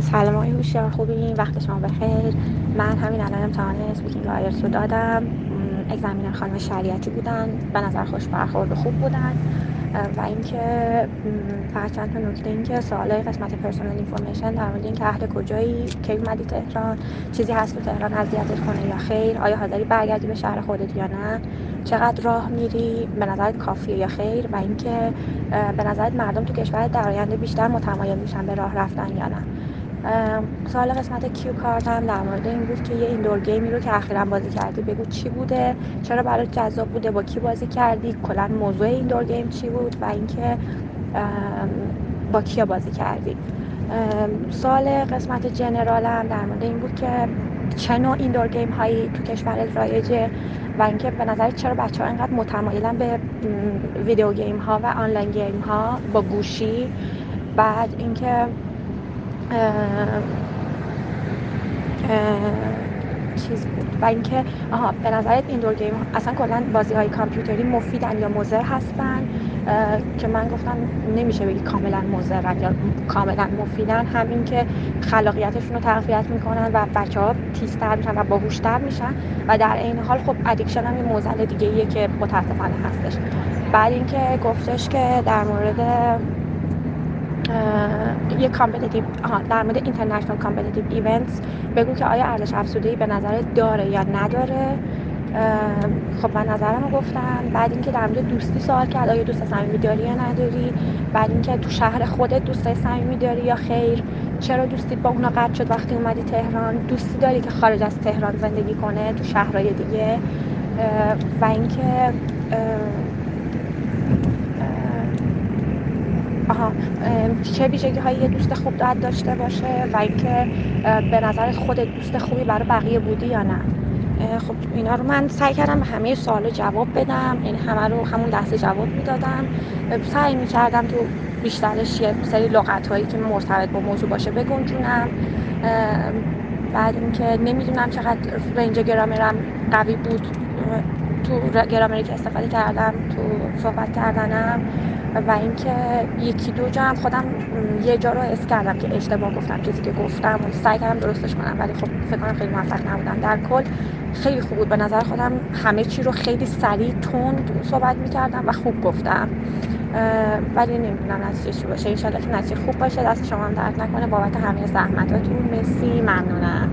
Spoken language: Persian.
سلام آقای هوشیار خوبین وقت شما بخیر. من همین الان امتحان speaking IELTS رو دادم. examiner خانم شریعتی بودن. به نظر خوش برخورد خوب بودن. و اینکه فقط چند تا نکته اینکه سوالای قسمت personal information در مورد اینکه اهل کجایی کی اومدی تهران چیزی هست تو تهران اذیتت کنه یا خیر آیا حاضری برگردی به شهر خودت یا نه چقدر راه میری به نظرت کافیه یا خیر و اینکه به نظرت مردم تو کشور در آینده بیشتر متمایل میشن به راه رفتن یا نه. سوال قسمت cue card هم در مورد این بود که یه indoor game ی رو که اخیرا بازی کردی بگو چی بوده؟ چرا برات جذاب بوده؟ با کی بازی کردی؟ کلا موضوع indoor game چی بود و اینکه با کیا بازی کردی؟ سوال قسمت general هم در مورد این بود که چه نوع indoor game هایی تو کشور رایجه و اینکه به نظر چرا بچه ها اینقدر متمایلن به video game ها و online game ها با گوشی؟ بعد اینکه چیز بود. و اینکه آها به نظرت این game اصلا کلا بازی های کامپیوتری مفیدن یا مضر هستن؟ که من گفتم نمیشه بگی کاملا مضرن یا کاملا مفیدن. همین که خلاقیتشون رو تقویت می‌کنن و بچه ها تیزتر میشن و باهوشتر میشن. و در این حال خب addiction هم این معضل دیگه ایه که متاسفانه هستش. بعد اینکه گفتش که در مورد یه competitive در مورد international competitive events بگو که آیا ارزش افزوده به نظرت داره یا نداره؟ خب من نظرم رو گفتم. بعد اینکه در مورد دوستی سوال کرد آیا دوست صمیمی داری یا نداری؟ بعد اینکه تو شهر خودت دوستای صمیمی داری یا خیر؟ چرا دوستی با اونا قطع شد وقتی اومدی تهران؟ دوستی داری که خارج از تهران زندگی کنه تو شهرهای دیگه؟ و اینکه آها. چه ویژگی های یه دوست خوب باید داشته باشه و اینکه به نظر خودت دوست خوبی برای بقیه بودی یا نه؟ خب اینا رو من سعی کردم به همه سوال جواب بدم. یعنی همه رو همون لحظه جواب می‌دادم. سعی می‌کردم تو بیشترش یه سری لغت هایی که مرتبط با موضوع باشه بگنجونم. بعد اینکه نمی‌دونم چقدر رنج گرامرم قوی بود. تو گرامری که استفاده کردم تو صحبت کردنم. و اینکه یکی دو جا هم خودم یه جا رو اس کردم که اشتباه گفتم چیزی که گفتم و سعی کردم درستش کنم ولی خب فکر کنم خیلی موفق نبودم. در کل خیلی خوب بود. به نظر خودم همه چی رو خیلی سریع تند صحبت می‌کردم و خوب گفتم. ولی نمی‌دونم نتیجه چی باشه. انشالله که نتیجه خوب باشه. دست شما هم درد نکنه. بابت همه زحمتاتون مسی ممنونم.